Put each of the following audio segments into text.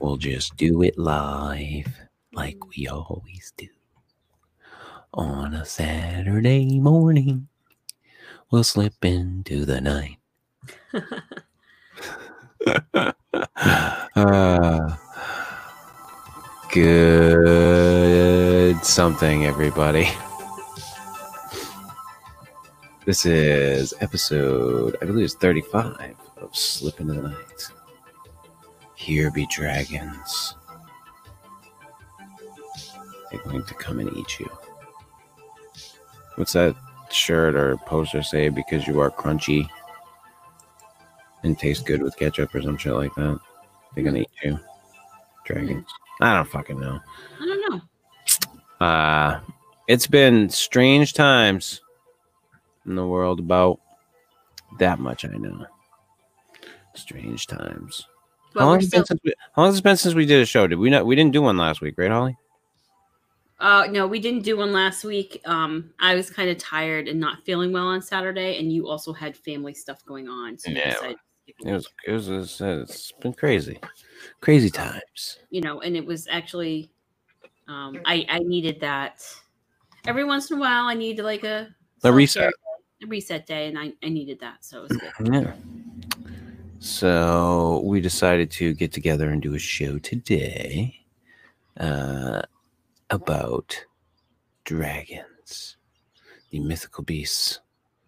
We'll just do it live like we always do. On a Saturday morning, we'll slip into the night. uh, good something, everybody. This is episode, I believe it's 35 of Slip into the Night. Here be dragons. They're going to come and eat you. What's that shirt or poster say? Because you are crunchy and taste good with ketchup or some shit like that. They're gonna eat you. Dragons. I don't fucking know. I don't know. Uh it's been strange times in the world about that much I know. Strange times. But how, long has it been still, since we, how long has it been since we did a show? Did we not we didn't do one last week, right, Holly? uh, no, we didn't do one last week. Um, I was kind of tired and not feeling well on Saturday, and you also had family stuff going on. So Yeah, decided to skip a It was it was, it was it's been crazy. Crazy times. you know, and it was actually, um, I I needed that. Every once in a while, I need like a A reset. day, a reset day, and I I needed that, so it was good. Yeah. So we decided to get together and do a show today uh, about dragons, the mythical beasts,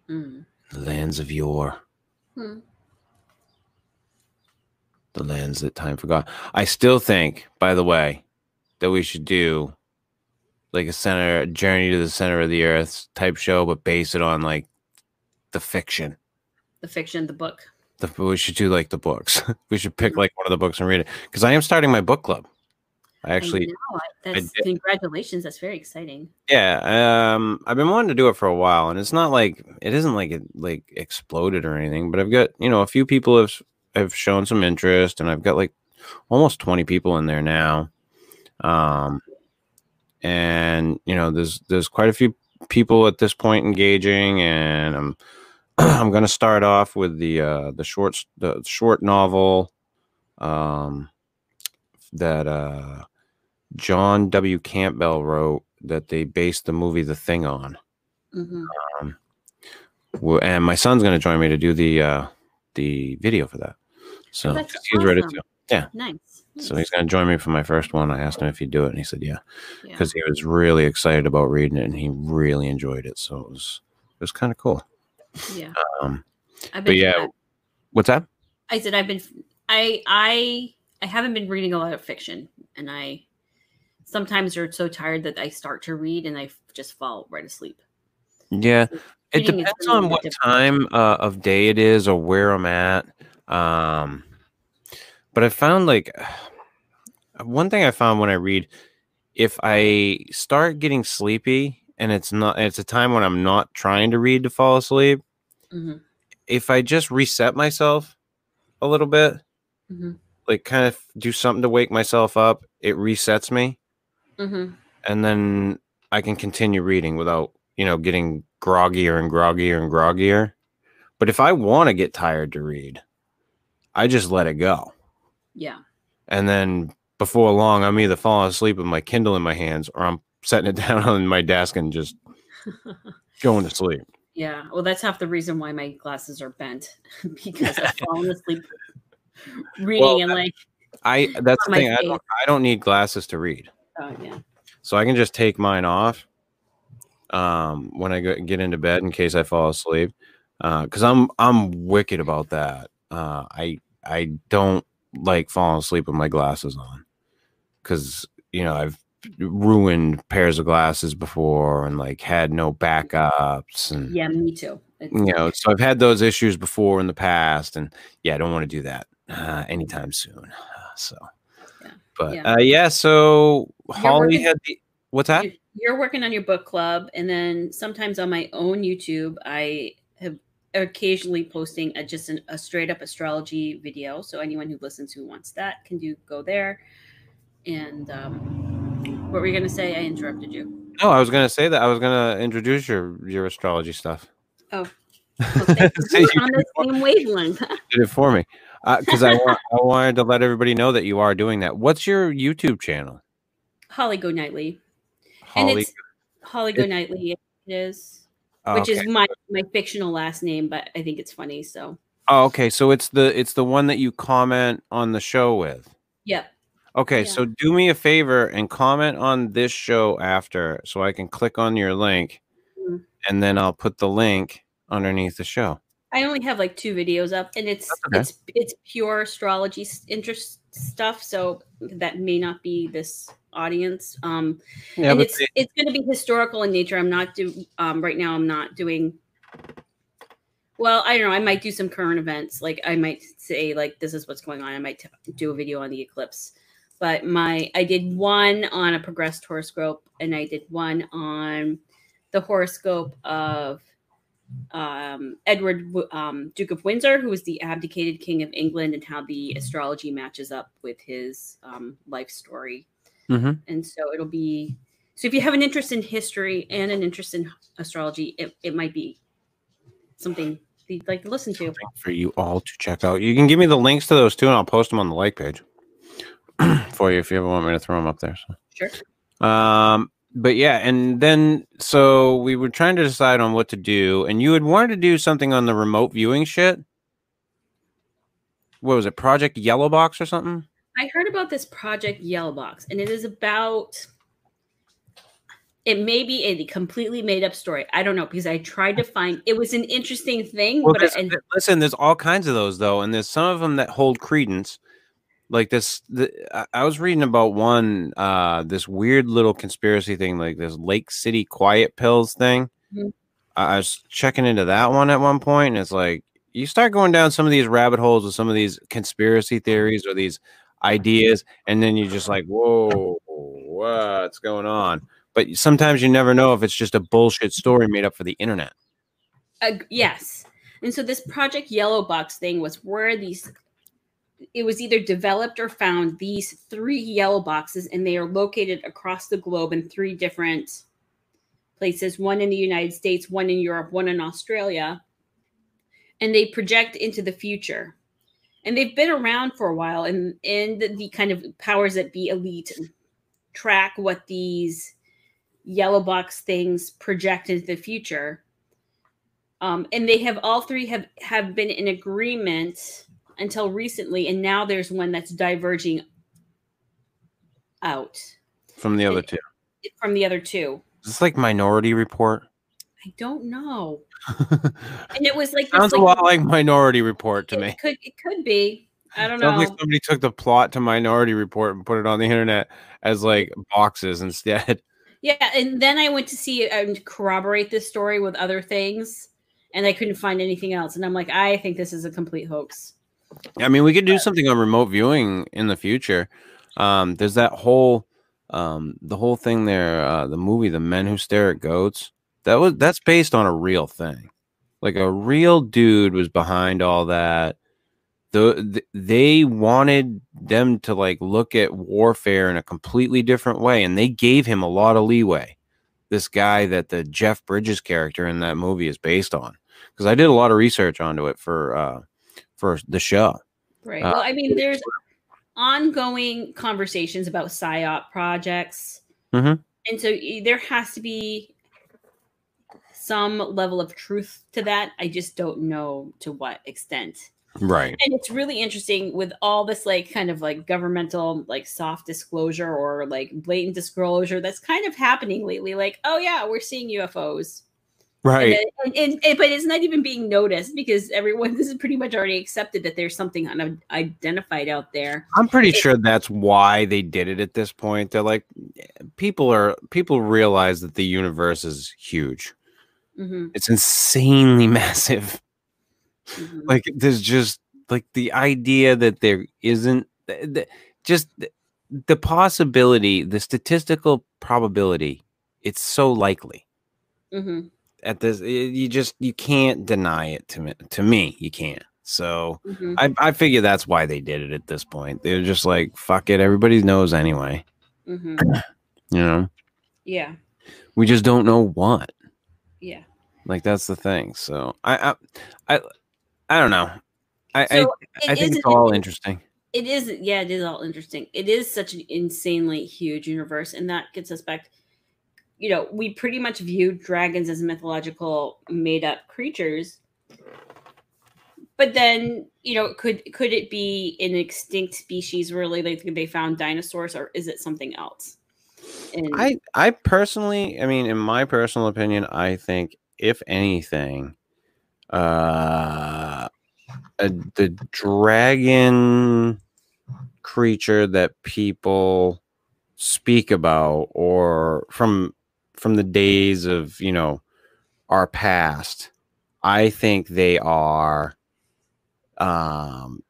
Mm. the lands of yore, Hmm. the lands that time forgot. I still think, by the way, that we should do like a center journey to the center of the earth type show, but base it on like the fiction. The fiction, the book. The, we should do like the books. we should pick like one of the books and read it because I am starting my book club. I actually, I know, I- congratulations. That's very exciting. yeah, um, I've been wanting to do it for a while, and it's not like it isn't like it like exploded or anything. But I've got you know a few people have have shown some interest, and I've got like almost twenty people in there now. Um, and you know there's there's quite a few people at this point engaging, and I'm I'm going to start off with the uh, the short the short novel um, that uh, John W. Campbell wrote that they based the movie The Thing on. hmm Well, And my son's going to join me to do the uh, the video for that. So Oh, he's ready awesome. to. Nice. So he's going to join me for my first one. I asked him if he'd do it, and he said yeah, Yeah. because he was really excited about reading it, and he really enjoyed it. So it was it was kind of cool. Yeah. Um, I've but yeah, what's that? I said I've been I I I haven't been reading a lot of fiction and I sometimes are so tired that I start to read and I just fall right asleep. Yeah, it depends on what difficult. time uh, of day it is or where I'm at. Um, but I found like one thing I found when I read, if I start getting sleepy and it's not, it's a time when I'm not trying to read to fall asleep. Mhm, If I just reset myself a little bit, mhm, like kind of do something to wake myself up, it resets me, mhm. and then I can continue reading without, you know, getting groggier and groggier and groggier. But if I want to get tired to read, I just let it go. Yeah. And then before long, I'm either falling asleep with my Kindle in my hands or I'm setting it down on my desk and just going to sleep. Yeah. Well, that's half the reason why my glasses are bent because I've fallen asleep reading Well, and like, I that's the my thing. I don't, I don't need glasses to read, oh yeah. so I can just take mine off um, when I get into bed in case I fall asleep. Because I'm I'm wicked about that. Uh, I I don't like falling asleep with my glasses on because you know I've ruined pairs of glasses before and like had no backups and Yeah, me too. It's, you know so i've had those issues before in the past and yeah i don't want to do that uh, anytime soon so Yeah. but Yeah. uh yeah so holly working- had the what's that you- You're working on your book club, and then sometimes on my own YouTube, I have occasionally posting a, just an, a straight up astrology video. So anyone who listens who wants that can do go there. And um, what were you going to say? I interrupted you. no i was gonna say that i was gonna introduce your your astrology stuff Oh, well, thank you. See, you We're on the same wavelength. did it for me uh, because I, wa- I wanted to let everybody know that you are doing that. What's your YouTube channel? Holly Go Nightly. and Holly. it's Holly Go Nightly. It is, Oh, which okay. is my my fictional last name, but I think it's funny. So, Oh, okay. So it's the it's the one that you comment on the show with. yep. Okay, Yeah. so do me a favor and comment on this show after so I can click on your link Mhm. and then I'll put the link underneath the show. I only have like two videos up, and it's okay. it's it's pure astrology interest stuff. So that may not be this audience. Um, Yeah, and it's it's going to be historical in nature. I'm not do um right now. I'm not doing. Well, I don't know. I might do some current events. Like I might say like this is what's going on. I might t- do a video on the eclipse. But my I did one on a progressed horoscope, and I did one on the horoscope of um, Edward um, Duke of Windsor, who was the abdicated king of England, and how the astrology matches up with his um, life story Mhm. and so it'll be so if you have an interest in history and an interest in astrology it, it might be something you'd like to listen to for you all to check out. You can give me the links to those too and I'll post them on the like page for you if you ever want me to throw them up there. So. sure Um, but yeah, and then so we were trying to decide on what to do, and you had wanted to do something on the remote viewing shit. What was it, Project Yellow Box or something? i heard about this project yellow box and it is about it may be a completely made up story i don't know because i tried to find it was an interesting thing Well, but I, and listen, there's all kinds of those though, and there's some of them that hold credence. Like this, the, I- was reading about one, uh, this weird little conspiracy thing, like this Lake City quiet pills thing. Mhm. I I was checking into that one at one point, and it's like you start going down some of these rabbit holes with some of these conspiracy theories or these ideas, and then you're just like, whoa, what's going on? But sometimes you never know if it's just a bullshit story made up for the internet. Uh, yes. And so this Project Yellow Box thing was where these it was either developed or found these three yellow boxes and they are located across the globe in three different places, one in the United States, one in Europe, one in Australia. And they project into the future. And they've been around for a while and and the, kind of powers that be elite track what these yellow box things project into the future um, and they have all three have have been in agreement until recently and now there's one that's diverging out From the other two. from the other two Is this like Minority Report? i don't know and it was like this, Sounds a like, lot like Minority Report to it me. could it could be i don't Sounds know like somebody took the plot to Minority Report and put it on the internet as like boxes instead. yeah and then i went to see and corroborate this story with other things and i couldn't find anything else and i'm like i think this is a complete hoax I mean, we could do something on remote viewing in the future. Um, there's that whole, um, the whole thing there, uh, the movie, The Men Who Stare at Goats. That was that's based on a real thing. Like a real dude was behind all that. The, th- they wanted them to like look at warfare in a completely different way, and they gave him a lot of leeway. This guy that the Jeff Bridges character in that movie is based on, because I did a lot of research onto it for uh, for the show. Right. Uh, well, I mean, there's ongoing conversations about psyop projects, Mhm. and so there has to be some level of truth to that. I just don't know to what extent. Right. And it's really interesting with all this, like, kind of like governmental, like, soft disclosure or like blatant disclosure that's kind of happening lately. Like, oh yeah, we're seeing UFOs. And Right. then- and, and- and- but it's not even being noticed because everyone this is pretty much already accepted that there's something unidentified out there. I'm pretty sure that's why they did it at this point. They're like people are people realize that the universe is huge. hmm It's insanely massive. hmm Like there's just like the idea that there isn't th- th- just th- the possibility, the statistical probability, it's so likely. hmm At this you just you can't deny it to me to me. You can't. So hmm I, I figure that's why they did it at this point. They're just like, fuck it, everybody knows anyway. hmm You know, Yeah. we just don't know what. Yeah. Like that's the thing. So I, I, I, I don't know. I, So I, I think it's all interesting. it is yeah it is all interesting it is such an insanely huge universe and that gets us back you know we pretty much view dragons as mythological made up creatures. But then you know could could it be an extinct species really? Like they found dinosaurs or is it something else? And I I personally, I mean, in my personal opinion, I think if anything, uh, uh the dragon creature that people speak about, or from from the days of you know our past, I think they are um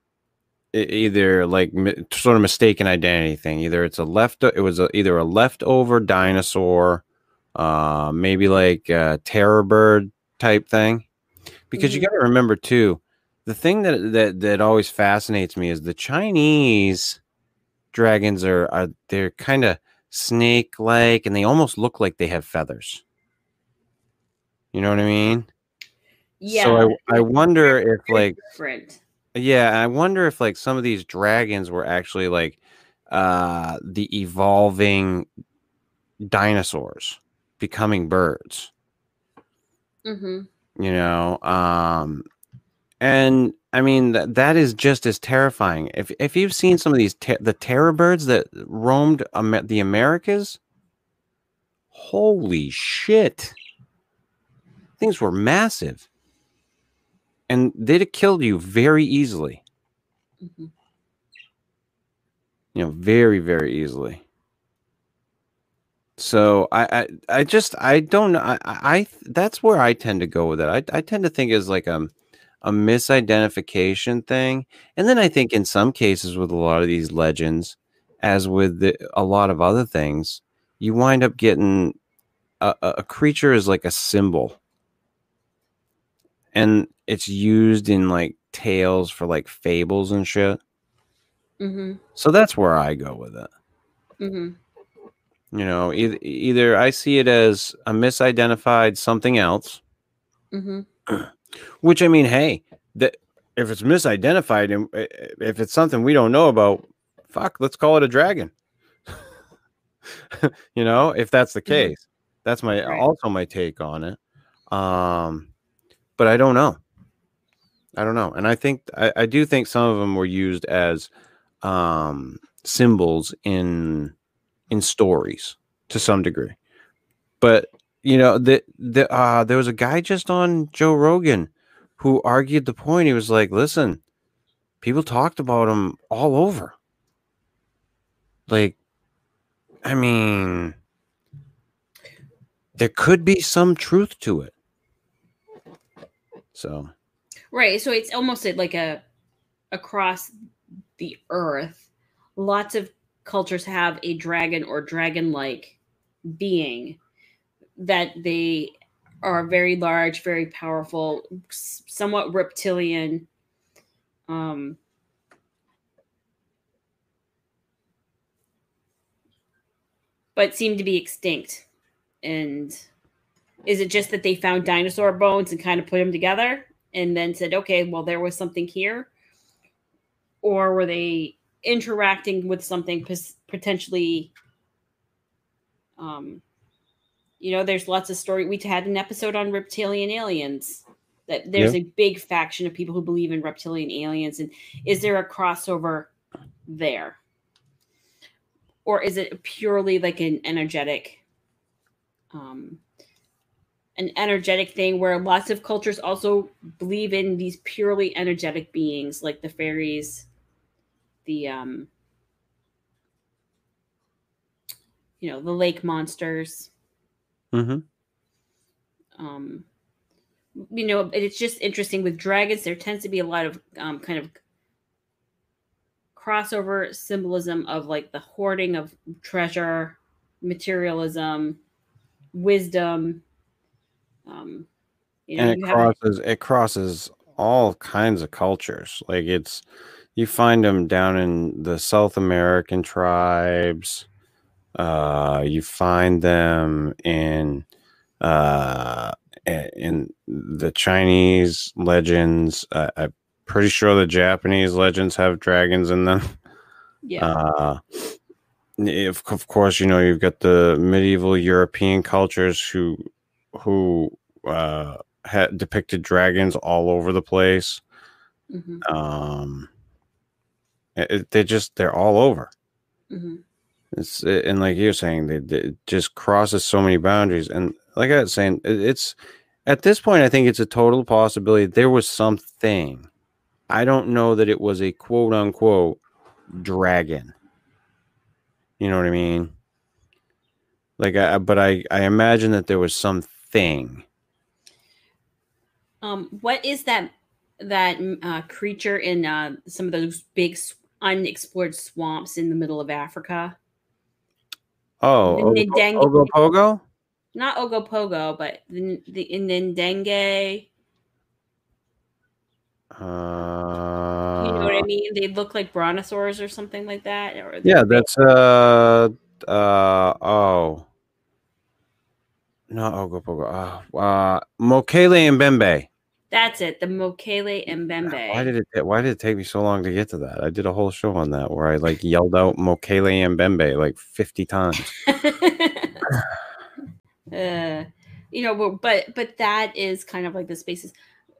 either like sort of mistaken identity thing. Either it's a left, it was a, either a leftover dinosaur, uh, maybe like a terror bird type thing. Because you Mhm. got to remember too, the thing that that that always fascinates me is the Chinese dragons are are they're kind of snake like, and they almost look like they have feathers. You know what I mean? yeah So I I wonder if like different yeah, I wonder if like some of these dragons were actually like uh the evolving dinosaurs becoming birds, hmm you know. Um and I mean that that is just as terrifying. If if you've seen some of these ter- the terror birds that roamed Amer- the Americas, holy shit. Things were massive. And they'd have killed you very easily. hmm you know very very easily so I, I i just i don't know i i that's where i tend to go with it i, I tend to think is like a, a misidentification thing and then i think in some cases with a lot of these legends as with the, a lot of other things you wind up getting a, a creature is like a symbol. And it's used in like tales for like fables and shit. Hmm so that's where i go with it. Hmm You know, either, either I see it as a misidentified something else, hmm which I mean, hey, that if it's misidentified and uh, if it's something we don't know about, fuck, let's call it a dragon. you know, if that's the Mhm. case, that's my Right. also my take on it. Um, but I don't know. I don't know, and I think I, I do think some of them were used as um, symbols in in stories to some degree. But you know, the the uh, there was a guy just on Joe Rogan who argued the point. He was like, "Listen, people talked about him all over. Like, I mean, there could be some truth to it." So, Right. So it's almost like a across the earth, lots of cultures have a dragon or dragon like being that they are very large, very powerful, somewhat reptilian. Um, but seem to be extinct. And is it just that they found dinosaur bones and kind of put them together? and then said, okay, well, there was something here? Or were they interacting with something potentially? Um, you know, there's lots of story. We had an episode on reptilian aliens. That there's a big faction of people who believe in reptilian aliens, and is there a crossover there, or is it purely like an energetic? Um, an energetic thing where lots of cultures also believe in these purely energetic beings like the fairies the um you know the lake monsters mhm. um you know it's just interesting with dragons there tends to be a lot of um, kind of crossover symbolism of like the hoarding of treasure materialism wisdom um you know and it crosses it crosses all kinds of cultures. Like it's you find them down in the South American tribes. Uh, you find them in uh, in the Chinese legends. Uh, I'm pretty sure the Japanese legends have dragons in them. Yeah. Uh, if, of course, you know you've got the medieval European cultures who who uh, had depicted dragons all over the place. hmm Um, it, it- they just they're all over. hmm It's and like you're saying, they, they it just crosses so many boundaries. And like I was saying, it, it's at this point, I think it's a total possibility. There was something. I don't know that it was a quote unquote dragon. You know what I mean? Like, I, but I I imagine that there was something. Um, what is that that mm, uh, creature in uh, some of those big unexplored swamps in the middle of Africa? Oh, The Ogopogo? Not Ogopogo, but the the Ndenge. Uh, You know what I mean? They look like brontosaurs or something like that. Or Yeah, that's uh uh oh. Not Ogopogo. Uh, uh Mokele Mbembe. That's it. The Mokele Mbembe. Why did it why did it take me so long to get to that? I did a whole show on that where I like yelled out Mokele Mbembe like 50 times. uh, you know, but- but but that is kind of like the spaces.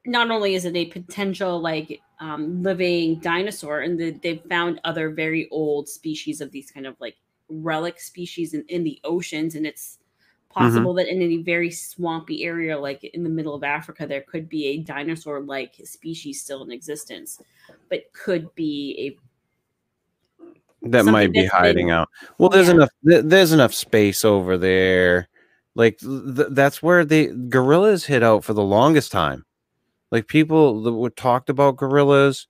Not only is it a potential like um, living dinosaur, and the, they've found other very old species of these kind of like relic species in, in the oceans, and it's possible that in any very swampy area like in the middle of Africa, there could be a dinosaur-like species still in existence, but could be a That might be that's been- hiding out. Well, there's Yeah. enough there's enough space over there. Like th- that's where the gorillas hid out for the longest time. Like people that were talked about gorillas,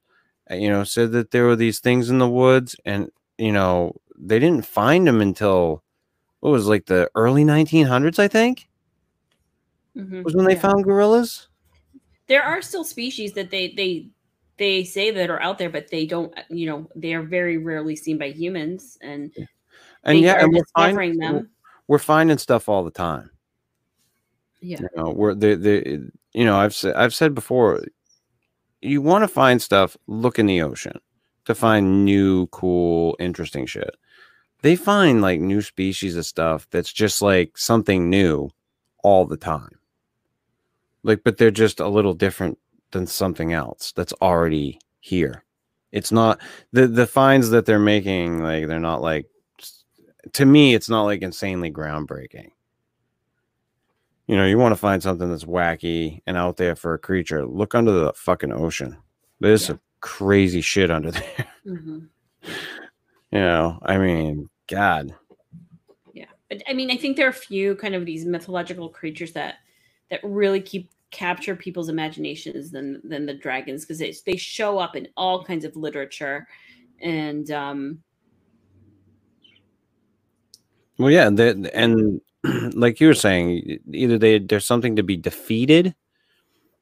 uh, you know, said that there were these things in the woods, and you know they didn't find them until what was like the early 1900s, I think, a. Mhm, was when they yeah. found gorillas. there are still species that they they they say that are out there but they don't you know they are very rarely seen by humans and And yeah, and we're finding, them we're finding stuff all the time. yeah You know, we're the the you know I've said I've said before, you want to find stuff. Look in the ocean to find new, cool, interesting shit. They find like new species of stuff that's just like something new all the time. Like, but they're just a little different than something else that's already here. It's not the the finds that they're making. Like, they're not like. To me, it's not like insanely groundbreaking you know, you want to find something that's wacky and out there for a creature, look under the fucking ocean. There's Yeah. some crazy shit under there. Mhm. You know, I mean, God. yeah but i mean i think there are a few kind of these mythological creatures that that really keep capture people's imaginations than than the dragons because they, they show up in all kinds of literature and um Well, yeah, the- and like you were saying, either they there's something to be defeated,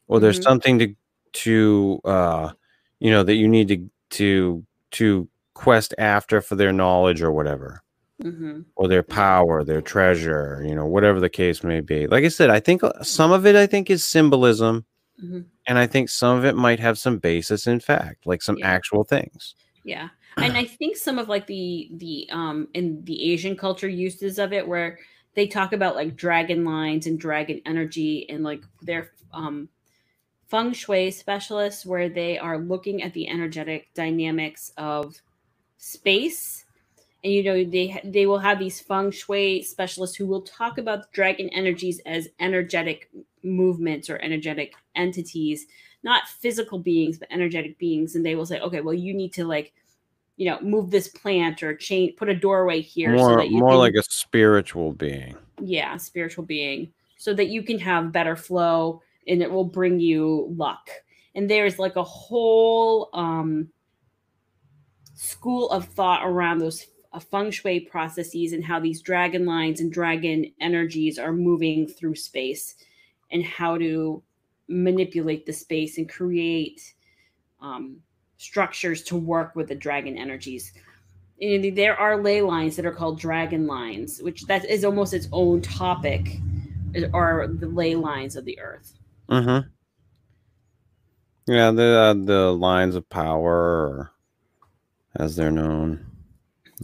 or there's Mhm. something to to uh, you know, that you need to to to quest after for their knowledge or whatever. mhm. or their power, their treasure, you know, whatever the case may be. Like I said, I think uh, some of it I think is symbolism Mhm. and I think some of it might have some basis in fact, like some Yeah. actual things. Yeah. And I think some of like the the um in the Asian culture uses of it where they talk about like dragon lines and dragon energy and like their um feng shui specialists where they are looking at the energetic dynamics of space. And you know they they will have these feng shui specialists who will talk about dragon energies as energetic movements or energetic entities not physical beings but energetic beings. And they will say okay well you need to like you know move this plant or change put a doorway here so more that you more can, like a spiritual being. yeah spiritual being. So that you can have better flow and it will bring you luck. And there's like a whole um school of thought around those uh, feng shui processes and how these dragon lines and dragon energies are moving through space and how to manipulate the space and create um, structures to work with the dragon energies and there are ley lines that are called dragon lines, which that is almost its own topic, are the ley lines of the earth. Mm-hmm. Yeah, the uh, the lines of power, as they're known.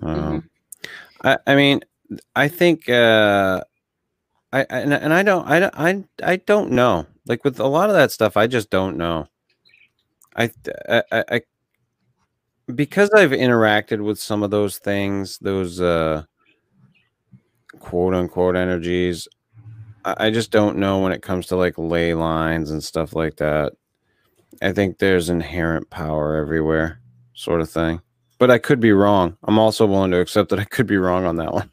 I don't know. I, I mean, I think uh, I, I and, and I don't I don't I I don't know. Like with a lot of that stuff, I just don't know. I I, I, I because I've interacted with some of those things, those uh, quote unquote energies. I, I just don't know when it comes to like ley lines and stuff like that. I think there's inherent power everywhere, sort of thing. But I could be wrong. I'm also willing to accept that I could be wrong on that one.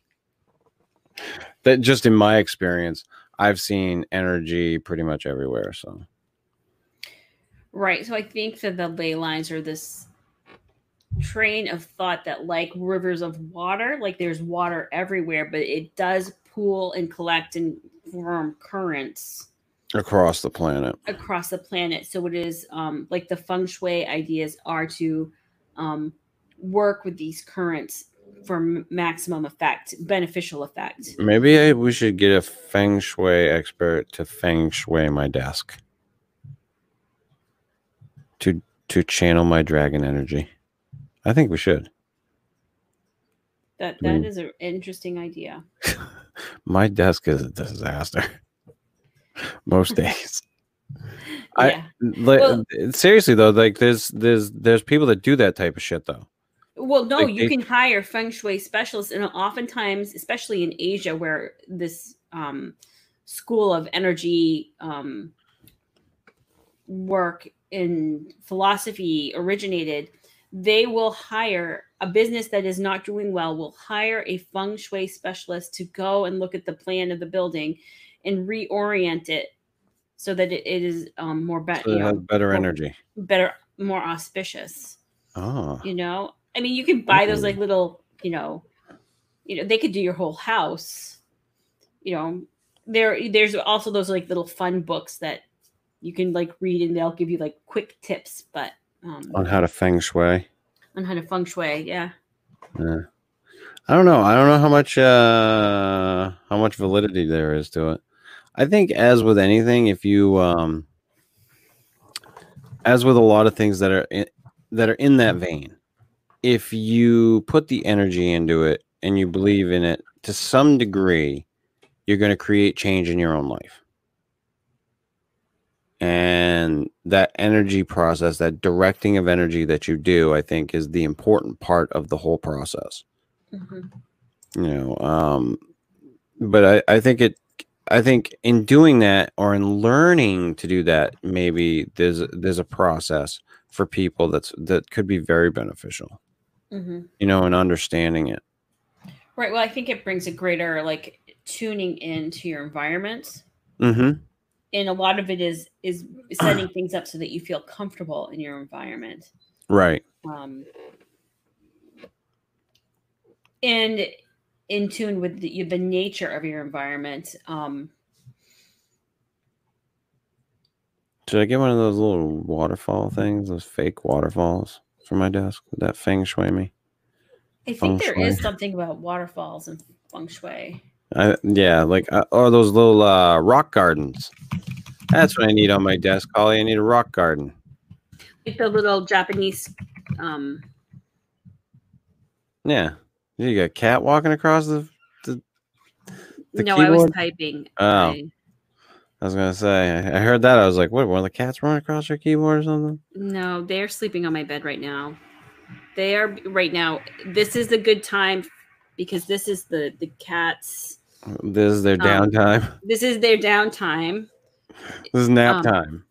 That just in my experience, I've seen energy pretty much everywhere. So, Right. So I think that the ley lines are this train of thought that, like rivers of water, like there's water everywhere, but it does pool and collect and form currents across the planet. across the planet. So it is um, like the feng shui ideas are to um, work with these currents for maximum effect, beneficial effect. Maybe I, we should get a feng shui expert to feng shui my desk to to channel my dragon energy. I think we should. That I mean- that is an interesting idea. My desk is a disaster most days. I- Yeah. Like, Well- seriously though, like there's there's there's people that do that type of shit though. Well, no, Like you they- can hire feng shui specialists, and oftentimes, especially in Asia, where this um, school of energy um, work in philosophy originated, they will hire a business that is not doing well. Will hire a feng shui specialist to go and look at the plan of the building and reorient it so that it, it is um, more be- So you it has know, better energy. better, more auspicious Oh, you know i mean you can buy those like little you know you know they could do your whole house you know there there's also those like little fun books that you can like read and they'll give you like quick tips but um on how to feng shui. on how to feng shui yeah Yeah. I don't know. I don't know how much uh how much validity there is to it. I think as with anything, if you um as with a lot of things that are in, that are in that vein, if you put the energy into it and you believe in it to some degree, you're going to create change in your own life. And that energy process, that directing of energy that you do, I think is the important part of the whole process Mhm. you know um but i i think it i think in doing that or in learning to do that maybe there's there's a process for people that's that could be very beneficial Mhm. you know and understanding it. Right well i think it brings a greater like tuning into your environment mm-hmm. And a lot of it is is setting things up so that you feel comfortable in your environment. Right. Um, and in tune with the, the nature of your environment. Um, should i get one of those little waterfall things those fake waterfalls for my desk that feng shui me I Feng think there is shui. something about waterfalls and feng shui. I, yeah like uh, or those little uh rock gardens that's what i need on my desk holly i need a rock garden Like the little Japanese. Um, Yeah. You got a cat walking across the. the, the no, I was typing. Oh. I- I was gonna say. I, heard that. I was like, "What? One of the cats running across your keyboard or something?" no, they're sleeping on my bed right now. They are right now. This is a good time because this is the the cats. This is their Um, downtime. This is their downtime. This is nap um, time.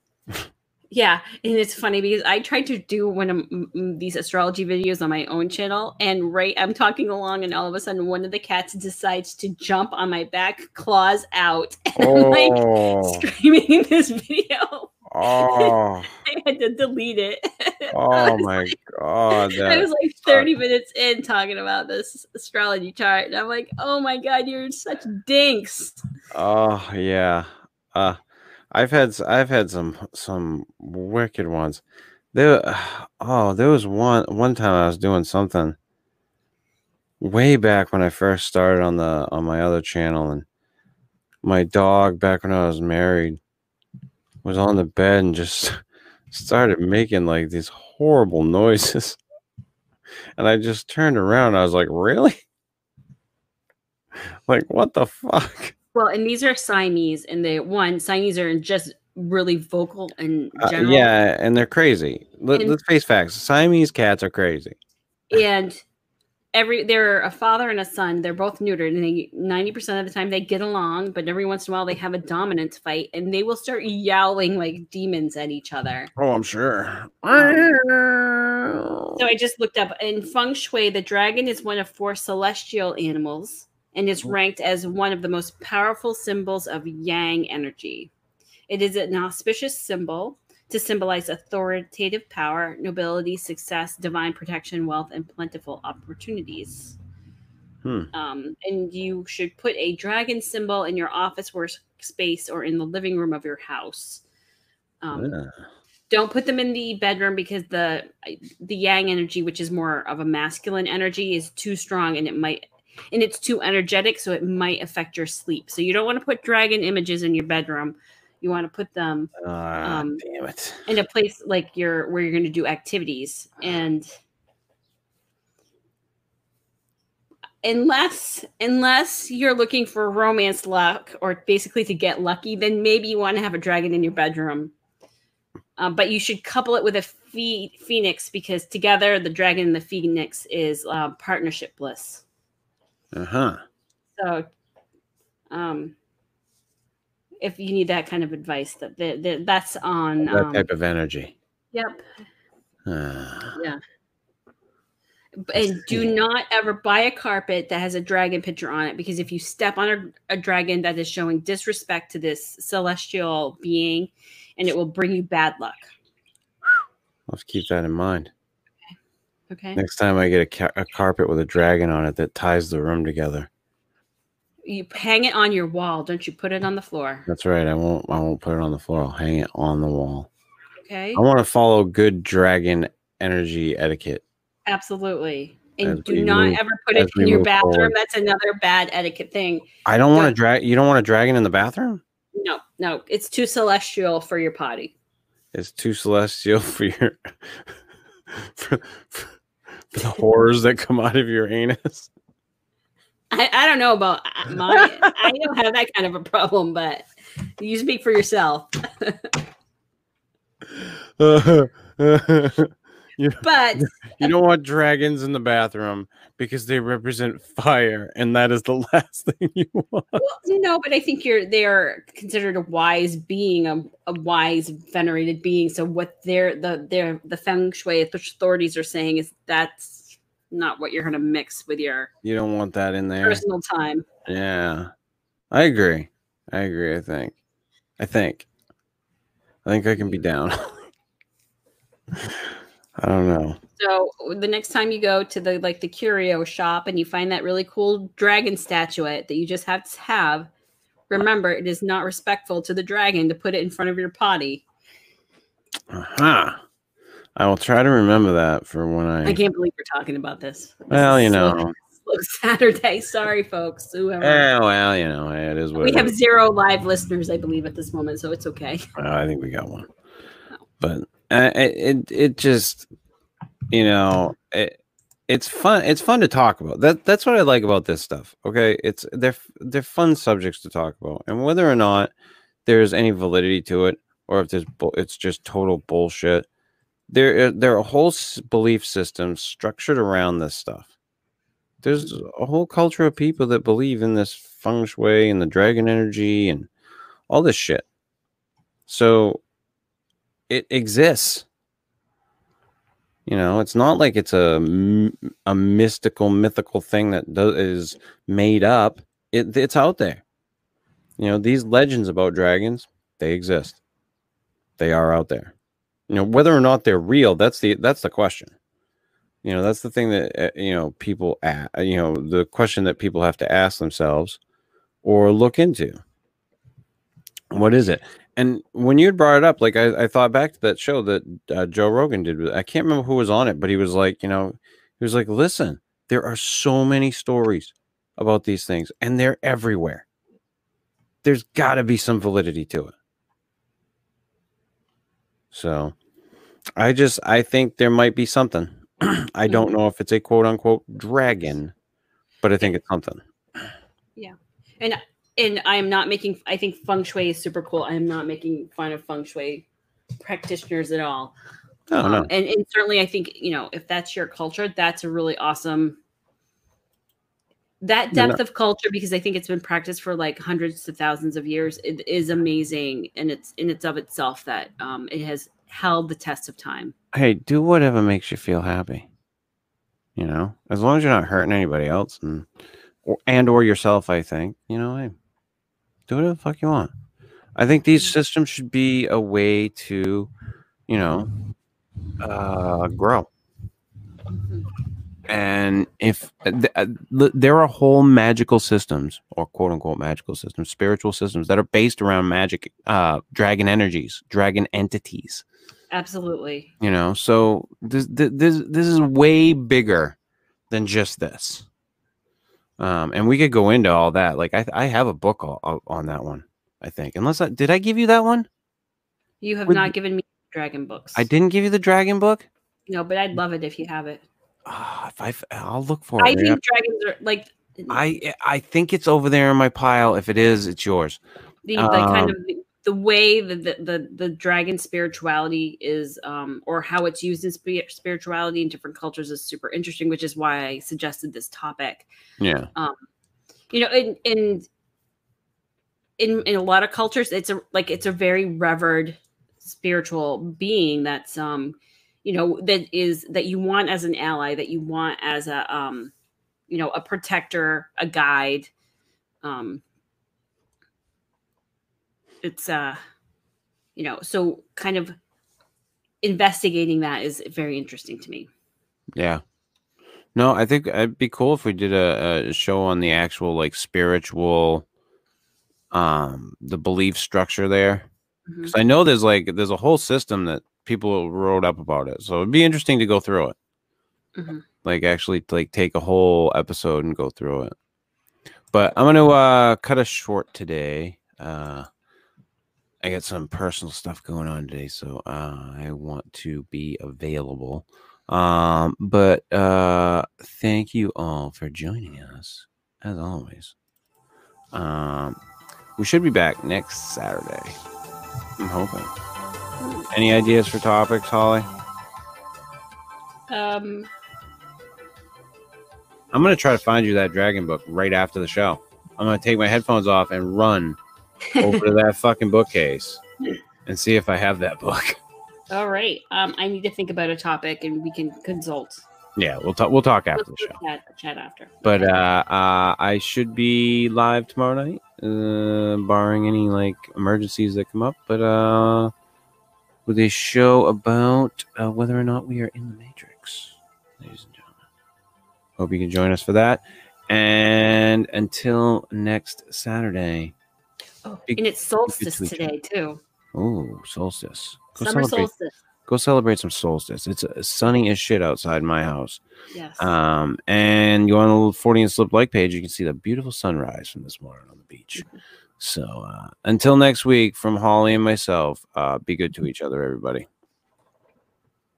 Yeah, and it's funny because I tried to do one of these astrology videos on my own channel, and right, I'm talking along, and all of a sudden, one of the cats decides to jump on my back, claws out, and I'm like Oh, screaming in this video. oh, I had to delete it. oh my god! I was like 30 minutes in talking about this astrology chart, and I'm like, oh my god, you're such dinks. oh yeah. Uh, I've had I've had some some wicked ones. There, oh, there was one one time I was doing something way back when I first started on the on my other channel, and my dog back when I was married was on the bed and just started making like these horrible noises. And I just turned around. I was like, really? like, what the fuck? Well, and these are Siamese, and they one Siamese are just really vocal and Uh, general. yeah, and they're crazy. Let, And- let's face facts. Siamese cats are crazy. and every they're a father and a son. They're both neutered, and they ninety percent of the time they get along, but every once in a while they have a dominance fight, and they will start yowling like demons at each other. Oh, I'm sure. So I just looked up in feng shui, the dragon is one of four celestial animals and is ranked as one of the most powerful symbols of yang energy. It is an auspicious symbol to symbolize authoritative power, nobility, success, divine protection, wealth, and plentiful opportunities. Hmm. Um, and you should put a dragon symbol in your office workspace or in the living room of your house. Um, Yeah. don't put them in the bedroom because the the yang energy which is more of a masculine energy is too strong and it might and it's too energetic so it might affect your sleep. So you don't want to put dragon images in your bedroom. You want to put them Ah, Um, damn it. in a place like your where you're going to do activities. And unless unless you're looking for romance luck or basically to get lucky then maybe you want to have a dragon in your bedroom. Uh, but you should couple it with a phoenix because together the dragon and the phoenix is uh, partnership bliss Uh huh. so um if you need that kind of advice that, that, that that's on That um, type of energy. yep Yeah. and do not ever buy a carpet that has a dragon picture on it because if you step on a, a dragon that is showing disrespect to this celestial being and it will bring you bad luck Let's keep that in mind. Okay Next time I get a, ca- a carpet with a dragon on it that ties the room together. you hang it on your wall don't you put it on the floor That's right. I won't. I won't put it on the floor. I'll hang it on the wall. okay I want to follow good dragon energy etiquette. absolutely As and do not move- ever put it in your bathroom forward. that's another bad etiquette thing I don't want to drag. You don't want a dragon in the bathroom. no no it's too celestial for your potty It's too celestial for your for, for the horrors that come out of your anus. I, I don't know about uh, my I don't have that kind of a problem, but you speak for yourself. you, But you don't want dragons in the bathroom because they represent fire, and that is the last thing you want. well, no, but I think you're they are considered a wise being, a, a wise venerated being. So what they're the their the feng shui authorities are saying is that's not what you're going to mix with your You don't want that in there. personal time. Yeah, I agree. I agree. I think. I think. I think I can be down. I don't know. So the next time you go to the like the curio shop and you find that really cool dragon statuette that you just have to have, remember it is not respectful to the dragon to put it in front of your potty. Uh-huh. I will try to remember that for when I. I can't believe we're talking about this. This well, you know. slow Saturday. Sorry, folks. Whoever. Eh, well, you know, it is what we have is. zero live listeners, I believe, at this moment, so it's okay. Uh, I think we got one, but uh, it, it just you know it it's fun. It's fun to talk about. That that's what I like about this stuff. Okay, it's they're they're fun subjects to talk about, and whether or not there's any validity to it, or if there's it's just total bullshit. There are- there are whole belief systems structured around this stuff. There's a whole culture of people that believe in this feng shui and the dragon energy and all this shit. So it exists. You know, it's not like it's a a mystical, mythical thing that do- is made up. It, it's out there. You know, these legends about dragons, they exist. They are out there. You know, whether or not they're real, that's the that's the question. You know, that's the thing that uh, you know people. You know, the question that people have to ask themselves or look into. What is it? And when you had brought it up, like I, I thought back to that show that uh, Joe Rogan did. I can't remember who was on it, but he was like, you know, he was like, listen, there are so many stories about these things, and they're everywhere. There's got to be some validity to it. So, I just I think there might be something. I don't know if it's a quote unquote dragon, but I think it's something. Yeah. And and I am not making. I think feng shui is super cool. I am not making fun of feng shui practitioners at all. Oh Um, no. and, and certainly, I think you know if that's your culture, that's a really awesome. That No, no. depth of culture, because I think it's been practiced for like hundreds to thousands of years, it is amazing, and it's in its of itself that um, it has held the test of time. Hey, do whatever makes you feel happy. You know, as long as you're not hurting anybody else and or, and or yourself, I think, you know, hey, do whatever the fuck you want. I think these systems should be a way to, you know, uh, grow. And if uh, th- there are whole magical systems or quote unquote magical systems, spiritual systems that are based around magic, uh, dragon energies, dragon entities Absolutely. you know so this this this is way bigger than just this um and we could go into all that like i i have a book all, on that one i think unless i did i give you that one? You have Would- not given me dragon books. i didn't give you the dragon book? No, but I'd love it if you have it. Ah, if i i'll look for I it I think dragons are like i i think it's over there in my pile. If it is it's yours. The, the kind Um, of the, the way that the, the the dragon spirituality is um or how it's used in spi- spirituality in different cultures is super interesting which is why i suggested this topic. Yeah. You know in in in, in a lot of cultures it's a like it's a very revered spiritual being that's um you know that is that you want as an ally that you want as a um you know a protector a guide um it's uh you know so kind of investigating that is very interesting to me yeah no i think it'd be cool if we did a, a show on the actual like spiritual um the belief structure there because I know there's like there's a whole system that people wrote up about it. So it'd be interesting to go through it. Mhm. Like actually like take a whole episode and go through it. But I'm gonna uh cut us short today. Uh I got some personal stuff going on today, so uh, I want to be available. Um, but uh thank you all for joining us, as always. Um we should be back next Saturday. I'm hoping. Any ideas for topics, Holly? um I'm gonna try to find you that dragon book right after the show. I'm gonna take my headphones off and run over to that fucking bookcase and see if I have that book. all right um i need to think about a topic and we can consult Yeah, we'll talk. We'll talk after the Let's show. chat, chat after But uh, uh, I should be live tomorrow night, uh, barring any like emergencies that come up. But uh, with a show about uh, whether or not we are in the Matrix, ladies and gentlemen. Hope you can join us for that. And until next Saturday. Oh, Big- and it's solstice today too Oh, solstice. Go summer celebrate. solstice Go celebrate some solstice. It's uh, sunny as shit outside my house. yes Um, and you on the Fortean Slip like page, you can see the beautiful sunrise from this morning on the beach. So uh, until next week, from Holly and myself, uh, be good to each other, everybody.